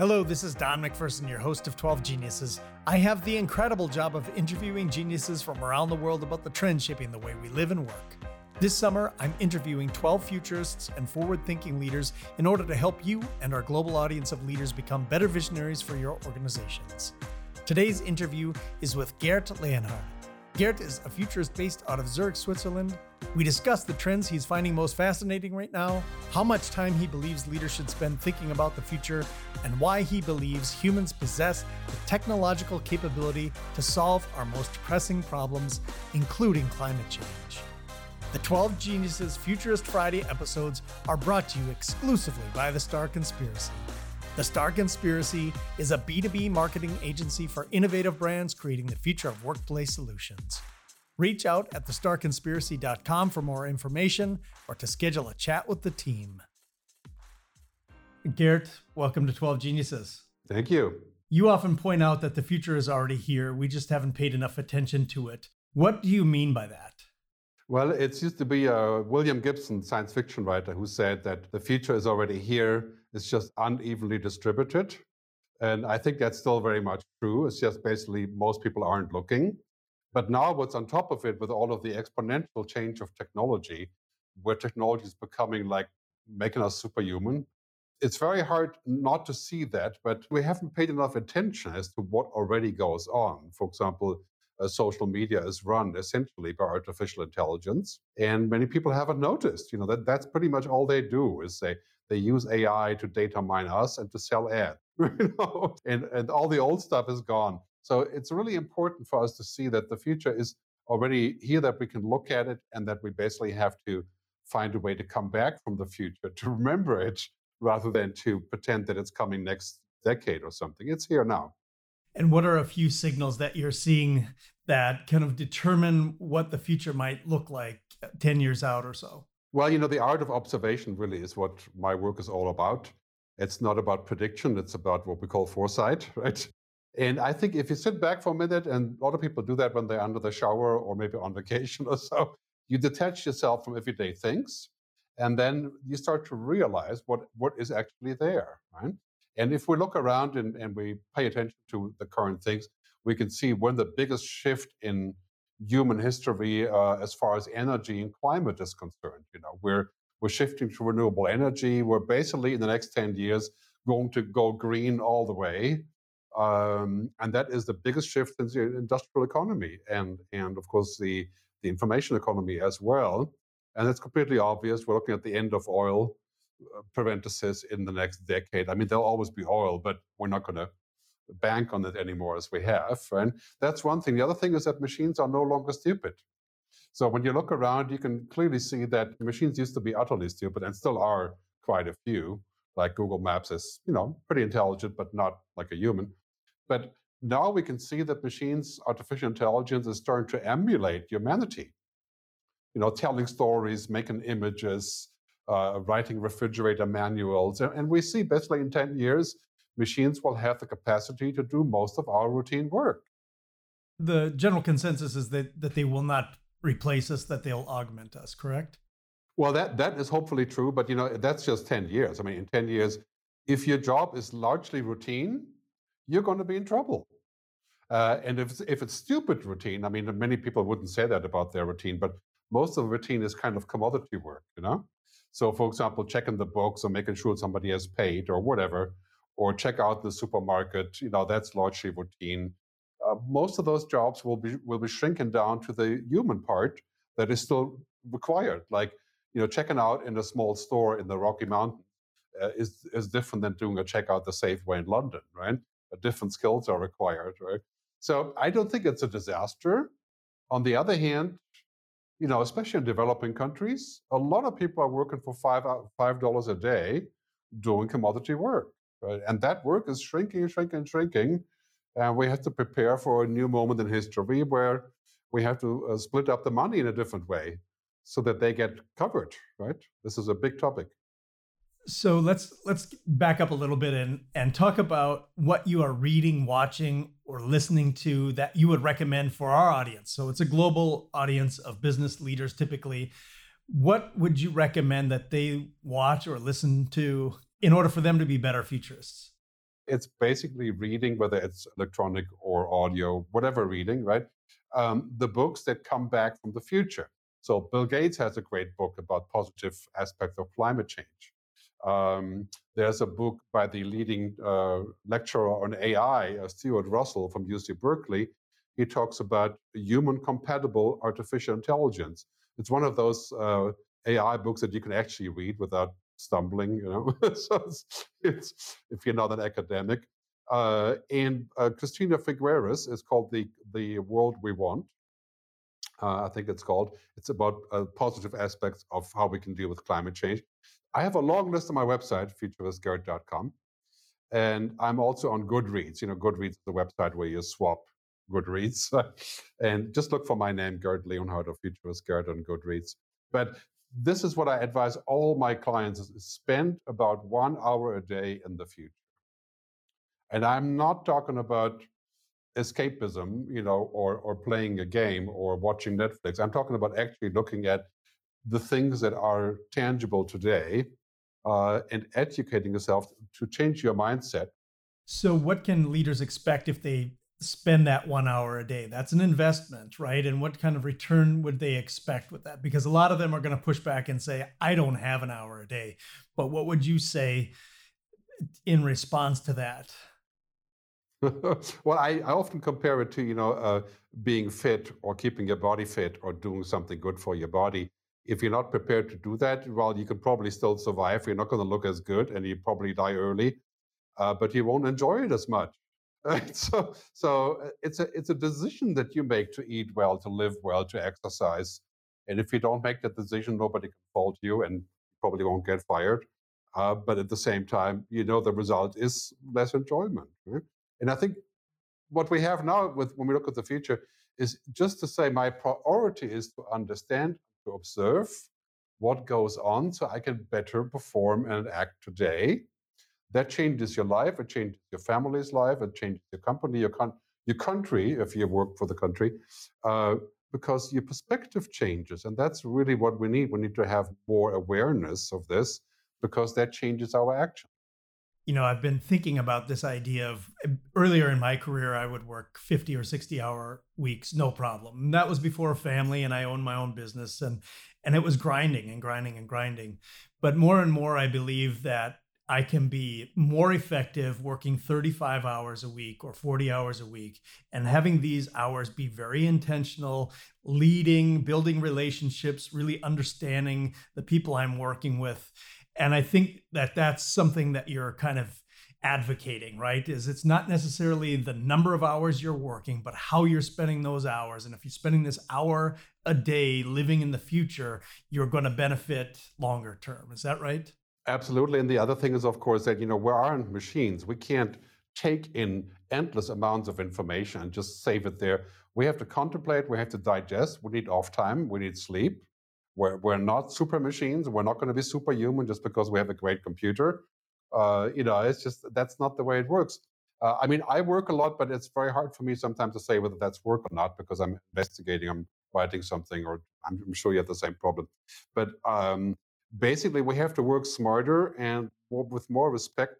Hello, this is Don McPherson, your host of 12 Geniuses. I have the incredible job of interviewing geniuses from around the world about the trends shaping the way we live and work. This summer, I'm interviewing 12 futurists and forward thinking leaders in order to help you and our global audience of leaders become better visionaries for your organizations. Today's interview is with Gerd Leonhard. Gerd is a futurist based out of Zurich, Switzerland, we discuss the trends he's finding most fascinating right now, how much time he believes leaders should spend thinking about the future, and why he believes humans possess the technological capability to solve our most pressing problems, including climate change. The 12 Geniuses Futurist Friday episodes are brought to you exclusively by The Star Conspiracy. The Star Conspiracy is a B2B marketing agency for innovative brands creating the future of workplace solutions. Reach out at thestarconspiracy.com for more information or to schedule a chat with the team. Gerd, welcome to 12 Geniuses. Thank you. You often point out that the future is already here. We just haven't paid enough attention to it. What do you mean by that? Well, it used to be a William Gibson science fiction writer who said that the future is already here, it's just unevenly distributed. And I think that's still very much true. It's just basically most people aren't looking. But now, what's on top of it with all of the exponential change of technology, where technology is becoming like making us superhuman, it's very hard not to see that. But we haven't paid enough attention as to what already goes on. For example, uh, social media is run essentially by artificial intelligence, and many people haven't noticed. You know that that's pretty much all they do is they they use AI to data mine us and to sell ads. you know? and and all the old stuff is gone. So it's really important for us to see that the future is already here, that we can look at it, and that we basically have to find a way to come back from the future, to remember it, rather than to pretend that it's coming next decade or something. It's here now. And what are a few signals that you're seeing that kind of determine what the future might look like uh, 10 years out or so? Well, you know, the art of observation really is what my work is all about. It's not about prediction, it's about what we call foresight, right? And I think if you sit back for a minute, and a lot of people do that when they're under the shower or maybe on vacation or so, you detach yourself from everyday things. And then you start to realize what, what is actually there, right? And if we look around and, and we pay attention to the current things, we can see when the biggest shift in human history uh, as far as energy and climate is concerned. You know, we're we're shifting to renewable energy. We're basically in the next 10 years going to go green all the way. Um, and that is the biggest shift in the industrial economy and, and of course, the, the information economy as well. And it's completely obvious. We're looking at the end of oil uh, in the next decade. I mean, there'll always be oil, but we're not going to bank on it anymore as we have. And that's one thing. The other thing is that machines are no longer stupid. So when you look around, you can clearly see that machines used to be utterly stupid and still are quite a few. Like Google Maps is, you know, pretty intelligent, but not like a human. But now we can see that machines, artificial intelligence is starting to emulate humanity. You know, telling stories, making images, uh, writing refrigerator manuals. And, and we see basically in 10 years, machines will have the capacity to do most of our routine work. The general consensus is that, that they will not replace us, that they'll augment us, correct? Well, that, that is hopefully true, but you know, that's just 10 years. I mean, in 10 years, if your job is largely routine, you're going to be in trouble. Uh, and if it's, if it's stupid routine, I mean, many people wouldn't say that about their routine, but most of the routine is kind of commodity work, you know? So, for example, checking the books or making sure somebody has paid or whatever, or check out the supermarket, you know, that's largely routine. Uh, most of those jobs will be will be shrinking down to the human part that is still required. Like, you know, checking out in a small store in the Rocky Mountains uh, is is different than doing a checkout the Safeway in London, right? Different skills are required, right? So I don't think it's a disaster. On the other hand, you know, especially in developing countries, a lot of people are working for five five dollars a day doing commodity work, right? And that work is shrinking, shrinking, shrinking, and we have to prepare for a new moment in history where we have to uh, split up the money in a different way so that they get covered, right? This is a big topic. So let's let's back up a little bit and and talk about what you are reading, watching, or listening to that you would recommend for our audience. So it's a global audience of business leaders typically. What would you recommend that they watch or listen to in order for them to be better futurists? it's basically reading, whether it's electronic or audio, whatever reading, right? Um, the books that come back from the future. So Bill Gates has a great book about positive aspects of climate change. Um, there's a book by the leading uh, lecturer on AI, uh, Stuart Russell from UC Berkeley. He talks about human compatible artificial intelligence. It's one of those uh, AI books that you can actually read without stumbling, you know. so it's, it's, if you're not an academic. Uh, and uh, Christiana Figueres is called the the World We Want. Uh, I think it's called. It's about uh, positive aspects of how we can deal with climate change. I have a long list on my website, futurewithgarrett.com. And I'm also on Goodreads. You know, Goodreads is the website where you swap Goodreads. and just look for my name, Gerd Leonhard of Future with on Goodreads. But this is what I advise all my clients is spend about one hour a day in the future. And I'm not talking about escapism, you know, or or playing a game or watching Netflix. I'm talking about actually looking at the things that are tangible today uh, and educating yourself to change your mindset. So, what can leaders expect if they spend that one hour a day? That's an investment, right? And what kind of return would they expect with that? Because a lot of them are going to push back and say, I don't have an hour a day. But what would you say in response to that? well, I, I, often compare it to you know uh, being fit or keeping your body fit or doing something good for your body. If you're not prepared to do that, well, you can probably still survive. You're not going to look as good, and you probably die early, uh, but you won't enjoy it as much. Right? So, so uh, it's a it's a decision that you make to eat well, to live well, to exercise. And if you don't make that decision, nobody can fault you, and you probably won't get fired. Uh, but at the same time, you know the result is less enjoyment. Right? And I think what we have now, with when we look at the future, is just to say my priority is to understand, to observe what goes on, so I can better perform and act today that changes your life, it changes your family's life, it changes your company, your, con- your country, if you work for the country, uh, because your perspective changes. And that's really what we need. We need to have more awareness of this because that changes our action. You know, I've been thinking about this idea of um, earlier in my career, I would work 50 or 60 hour weeks, no problem. And that was before family and I owned my own business and and it was grinding and grinding and grinding. But more and more I believe that I can be more effective working 35 hours a week or 40 hours a week and having these hours be very intentional, leading, building relationships, really understanding the people I'm working with. And I think that that's something that you're kind of advocating, right? Is it's not necessarily the number of hours you're working, but how you're spending those hours. And if you're spending this hour a day living in the future, you're going to benefit longer term. Is that right? Absolutely. And the other thing is, of course, that, you know, we aren't machines. We can't take in endless amounts of information and just save it there. We have to contemplate, we have to digest, we need off time, we need sleep. We're, we're not super machines. We're not going to be superhuman just because we have a great computer. Uh, you know, it's just that's not the way it works. Uh, I mean, I work a lot, but it's very hard for me sometimes to say whether that's work or not because I'm investigating, I'm writing something, or I'm, sure you have the same problem. But um, basically we have to work smarter and with more respect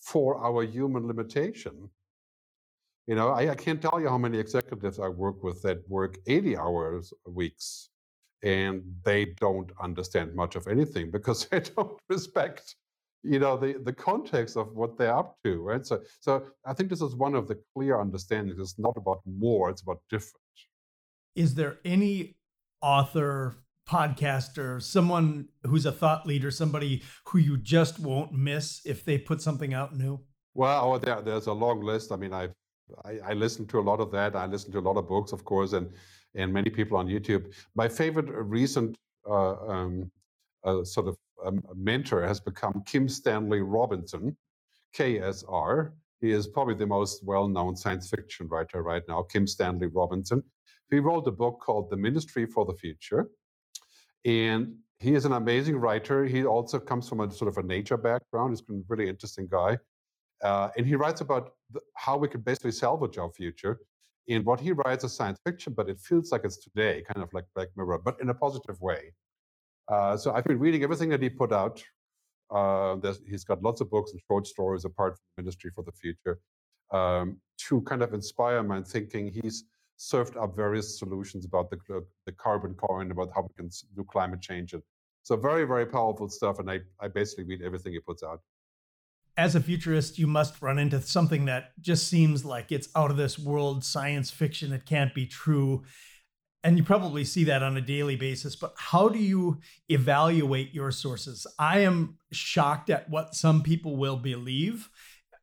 for our human limitation. You know, I, I, can't tell you how many executives I work with that work 80 hours weeks and they don't understand much of anything because they don't respect, you know, the, the context of what they're up to, right? So, so I think this is one of the clear understandings. It's not about more, it's about different. Is there any author, podcaster, someone who's a thought leader, somebody who you just won't miss if they put something out new? Well, oh, there, there's a long list. I mean, I, I I listen to a lot of that. I listen to a lot of books, of course, and and many people on YouTube. My favorite recent uh, um, uh, sort of um, mentor has become Kim Stanley Robinson, KSR. He is probably the most well-known science fiction writer right now, Kim Stanley Robinson. He wrote a book called The Ministry for the Future, and he is an amazing writer. He also comes from a sort of a nature background. He's been a really interesting guy. Uh, and he writes about the, how we can basically salvage our future. And what he writes is science fiction, but it feels like it's today, kind of like Black Mirror, but in a positive way. Uh, so I've been reading everything that he put out. Uh, he's got lots of books and short stories apart from Ministry for the Future um, to kind of inspire my thinking. He's served up various solutions about the, the carbon coin, about how we can do climate change. And so very, very powerful stuff. And I, I basically read everything he puts out. As a futurist, you must run into something that just seems like it's out of this world science fiction. It can't be true. And you probably see that on a daily basis, but how do you evaluate your sources? I am shocked at what some people will believe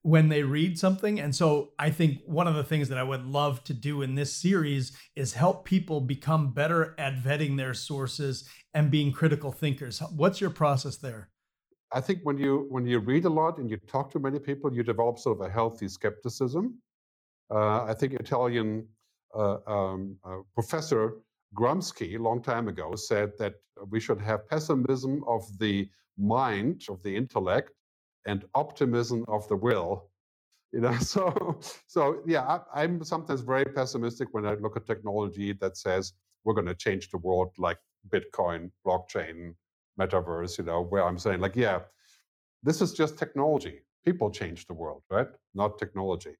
when they read something. And so I think one of the things that I would love to do in this series is help people become better at vetting their sources and being critical thinkers. What's your process there? I think when you when you read a lot and you talk to many people, you develop sort of a healthy skepticism. Uh, I think Italian uh, um, uh, professor Gramsci, a long time ago, said that we should have pessimism of the mind, of the intellect, and optimism of the will you know so so yeah I, am sometimes very pessimistic when i look at technology that says we're going to change the world like bitcoin blockchain metaverse you know where i'm saying like yeah this is just technology. People change the world right? Not technology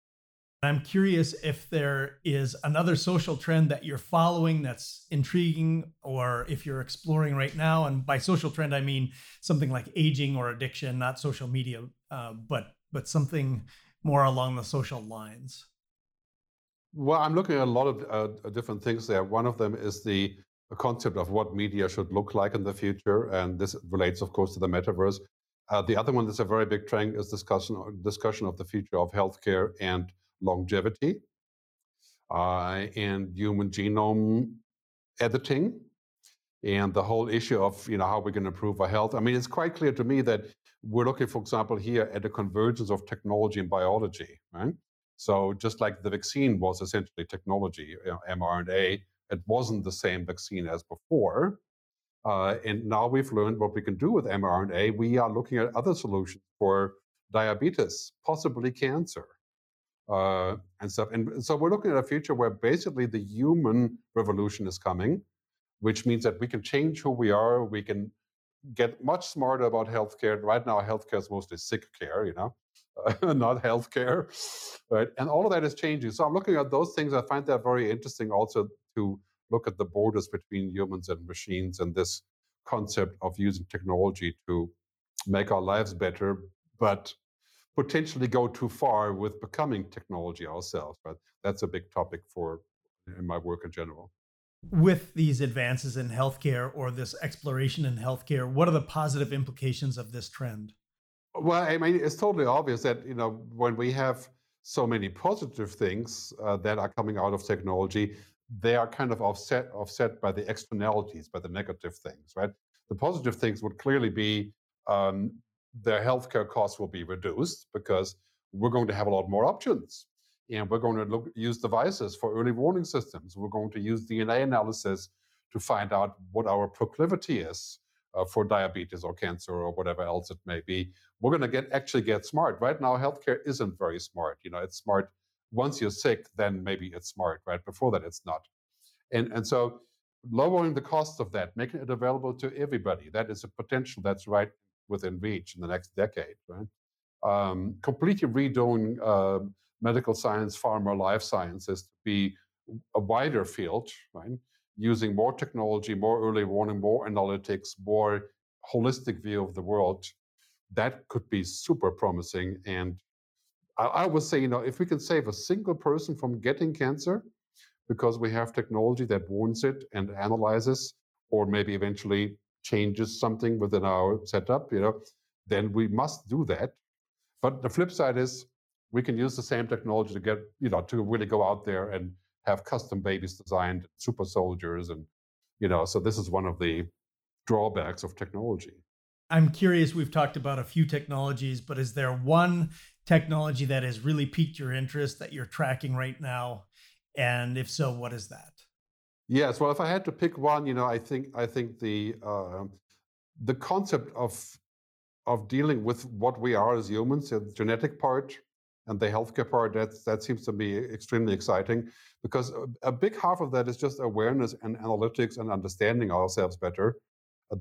I'm curious if there is another social trend that you're following that's intriguing, or if you're exploring right now. And by social trend, I mean something like aging or addiction, not social media, uh, but but something more along the social lines. Well, I'm looking at a lot of uh, different things there. One of them is the concept of what media should look like in the future, and this relates, of course, to the metaverse. Uh, the other one that's a very big trend is discussion discussion of the future of healthcare and longevity uh, and human genome editing and the whole issue of you know how we're going to improve our health. I mean, it's quite clear to me that we're looking, for example, here at a convergence of technology and biology, right? So just like the vaccine was essentially technology, you know, mRNA, it wasn't the same vaccine as before. Uh, and now we've learned what we can do with mRNA. We are looking at other solutions for diabetes, possibly cancer uh, and stuff. And so we're looking at a future where basically the human revolution is coming, which means that we can change who we are. We can get much smarter about healthcare. Right now, healthcare is mostly sick care, you know, not healthcare, right? And all of that is changing. So I'm looking at those things. I find that very interesting also to look at the borders between humans and machines and this concept of using technology to make our lives better, but potentially go too far with becoming technology ourselves. But that's a big topic for in my work in general. With these advances in healthcare or this exploration in healthcare, what are the positive implications of this trend? Well, I mean, it's totally obvious that you know when we have so many positive things uh, that are coming out of technology, they are kind of offset offset by the externalities, by the negative things, right? The positive things would clearly be um, their healthcare costs will be reduced because we're going to have a lot more options. And we're going to look, use devices for early warning systems. We're going to use DNA analysis to find out what our proclivity is uh, for diabetes or cancer or whatever else it may be. We're going to get actually get smart. Right now, healthcare isn't very smart. You know, it's smart once you're sick, then maybe it's smart. Right before that, it's not. And and so lowering the cost of that, making it available to everybody, that is a potential that's right within reach in the next decade, right? Um, completely redoing uh, medical science, pharma, life sciences to be a wider field, right? Using more technology, more early warning, more analytics, more holistic view of the world. That could be super promising. And I, I would say, you know, if we can save a single person from getting cancer because we have technology that warns it and analyzes, or maybe eventually changes something within our setup, you know, then we must do that. But the flip side is we can use the same technology to get, you know, to really go out there and have custom babies designed, super soldiers, and you know, so this is one of the drawbacks of technology. I'm curious, we've talked about a few technologies, but is there one technology that has really piqued your interest that you're tracking right now? And if so, what is that? Yes, well, if I had to pick one, you know, I think I think the uh, the concept of of dealing with what we are as humans, the genetic part and the healthcare part, that that seems to be extremely exciting because a, a big half of that is just awareness and analytics and understanding ourselves better.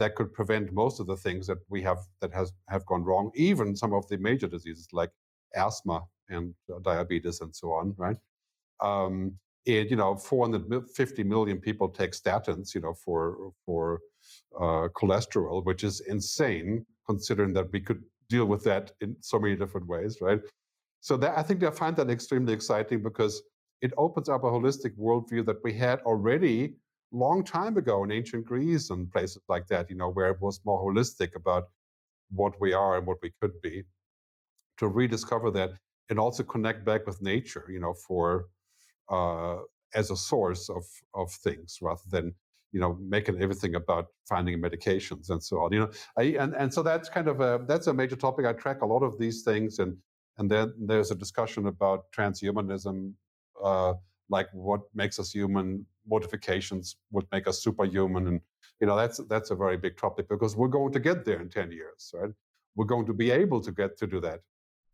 that could prevent most of the things that we have that has have gone wrong, even some of the major diseases like asthma and uh, diabetes and so on, right? Um, and you know, 450 million people take statins, you know, for for uh, cholesterol, which is insane considering that we could deal with that in so many different ways, right? So that I think I find that extremely exciting because it opens up a holistic worldview that we had already long time ago in ancient Greece and places like that, you know, where it was more holistic about what we are and what we could be, to rediscover that and also connect back with nature, you know, for as a source of of things rather than you know making everything about finding medications and so on. You know, I, and and so that's kind of a that's a major topic. I track a lot of these things, and and then there's a discussion about transhumanism. Uh, like what makes us human, modifications would make us superhuman, and you know that's that's a very big topic because we're going to get there in ten years, right? We're going to be able to get to do that.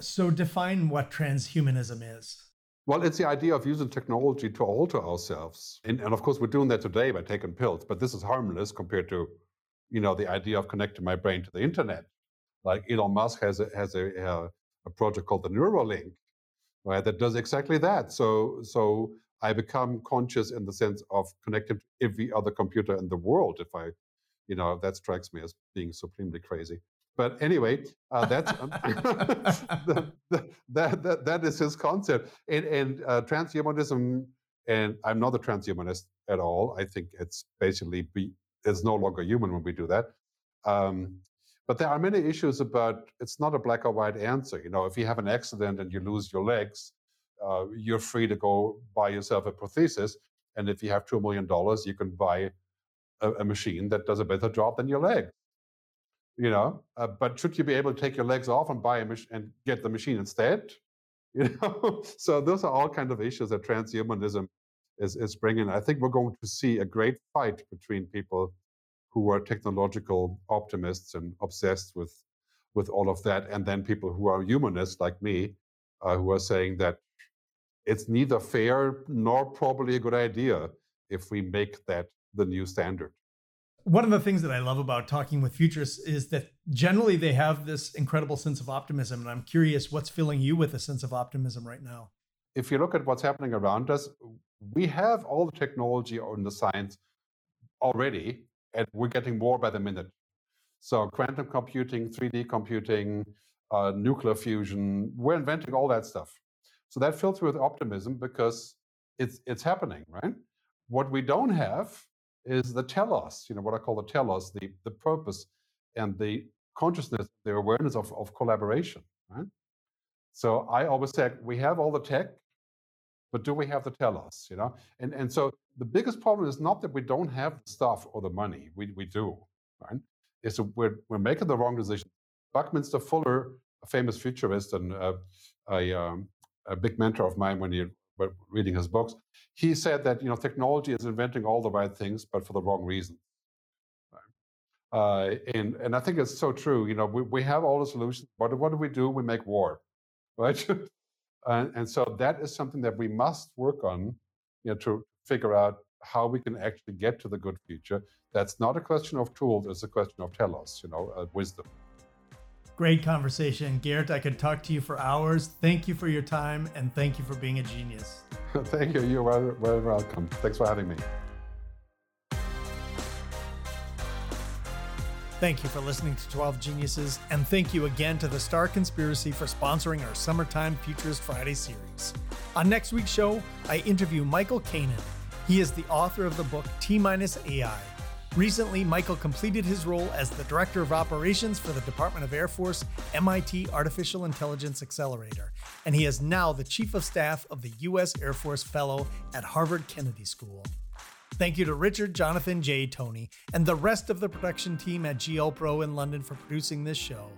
So define what transhumanism is. Well, it's the idea of using technology to alter ourselves, and, and of course we're doing that today by taking pills. But this is harmless compared to, you know, the idea of connecting my brain to the internet. Like Elon Musk has a, has a, a, a project called the Neuralink, right? That does exactly that. So so I become conscious in the sense of connected to every other computer in the world. If I, you know, that strikes me as being supremely crazy. But anyway, uh, that's um, the, the, that, that that is his concept. And, and uh, transhumanism, and I'm not a transhumanist at all. I think it's basically be it's no longer human when we do that. Um, but there are many issues about it's not a black or white answer. You know, if you have an accident and you lose your legs, uh, you're free to go buy yourself a prosthesis. And if you have $2 million, you can buy a, a machine that does a better job than your leg. You know, uh, but should you be able to take your legs off and buy a machine and get the machine instead? You know, so those are all kind of issues that transhumanism is, is bringing. I think we're going to see a great fight between people who are technological optimists and obsessed with with all of that, and then people who are humanists like me, uh, who are saying that it's neither fair nor probably a good idea if we make that the new standard. One of the things that I love about talking with futurists is that generally they have this incredible sense of optimism. And I'm curious what's filling you with a sense of optimism right now? If you look at what's happening around us, we have all the technology and the science already, and we're getting more by the minute. So, quantum computing, 3D computing, uh, nuclear fusion, we're inventing all that stuff. So that fills me with optimism because it's it's happening, right? What we don't have is the telos, you know, what I call the telos, the the purpose and the consciousness, the awareness of, of collaboration, right? So I always say we have all the tech, but do we have the telos, you know? And and so the biggest problem is not that we don't have the stuff or the money. We we do, right? Is we're we're making the wrong decision. Buckminster Fuller, a famous futurist and uh, a um, a big mentor of mine when you were reading his books, he said that you know technology is inventing all the right things, but for the wrong reasons. Uh, and and I think it's so true. You know, we, we have all the solutions, but what do we do? We make war, right? and, and so that is something that we must work on, you know, to figure out how we can actually get to the good future. That's not a question of tools; it's a question of telos, you know, uh, wisdom. Great conversation. Gerd, I could talk to you for hours. Thank you for your time and thank you for being a genius. thank you. You're very, very welcome. Thanks for having me. Thank you for listening to 12 Geniuses, and thank you again to the Star Conspiracy for sponsoring our Summertime Futurist Friday series. On next week's show, I interview Michael Kanaan. He is the author of the book T Minus AI Recently, Michael completed his role as the Director of Operations for the Department of Air Force MIT Artificial Intelligence Accelerator, and he is now the Chief of Staff of the U.S. Air Force Fellow at Harvard Kennedy School. Thank you to Richard, Jonathan, Jay, Tony, and the rest of the production team at GL Pro in London for producing this show.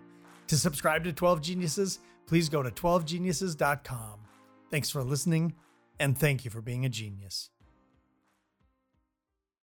To subscribe to 12 Geniuses, please go to 12geniuses.com. Thanks for listening, and thank you for being a genius.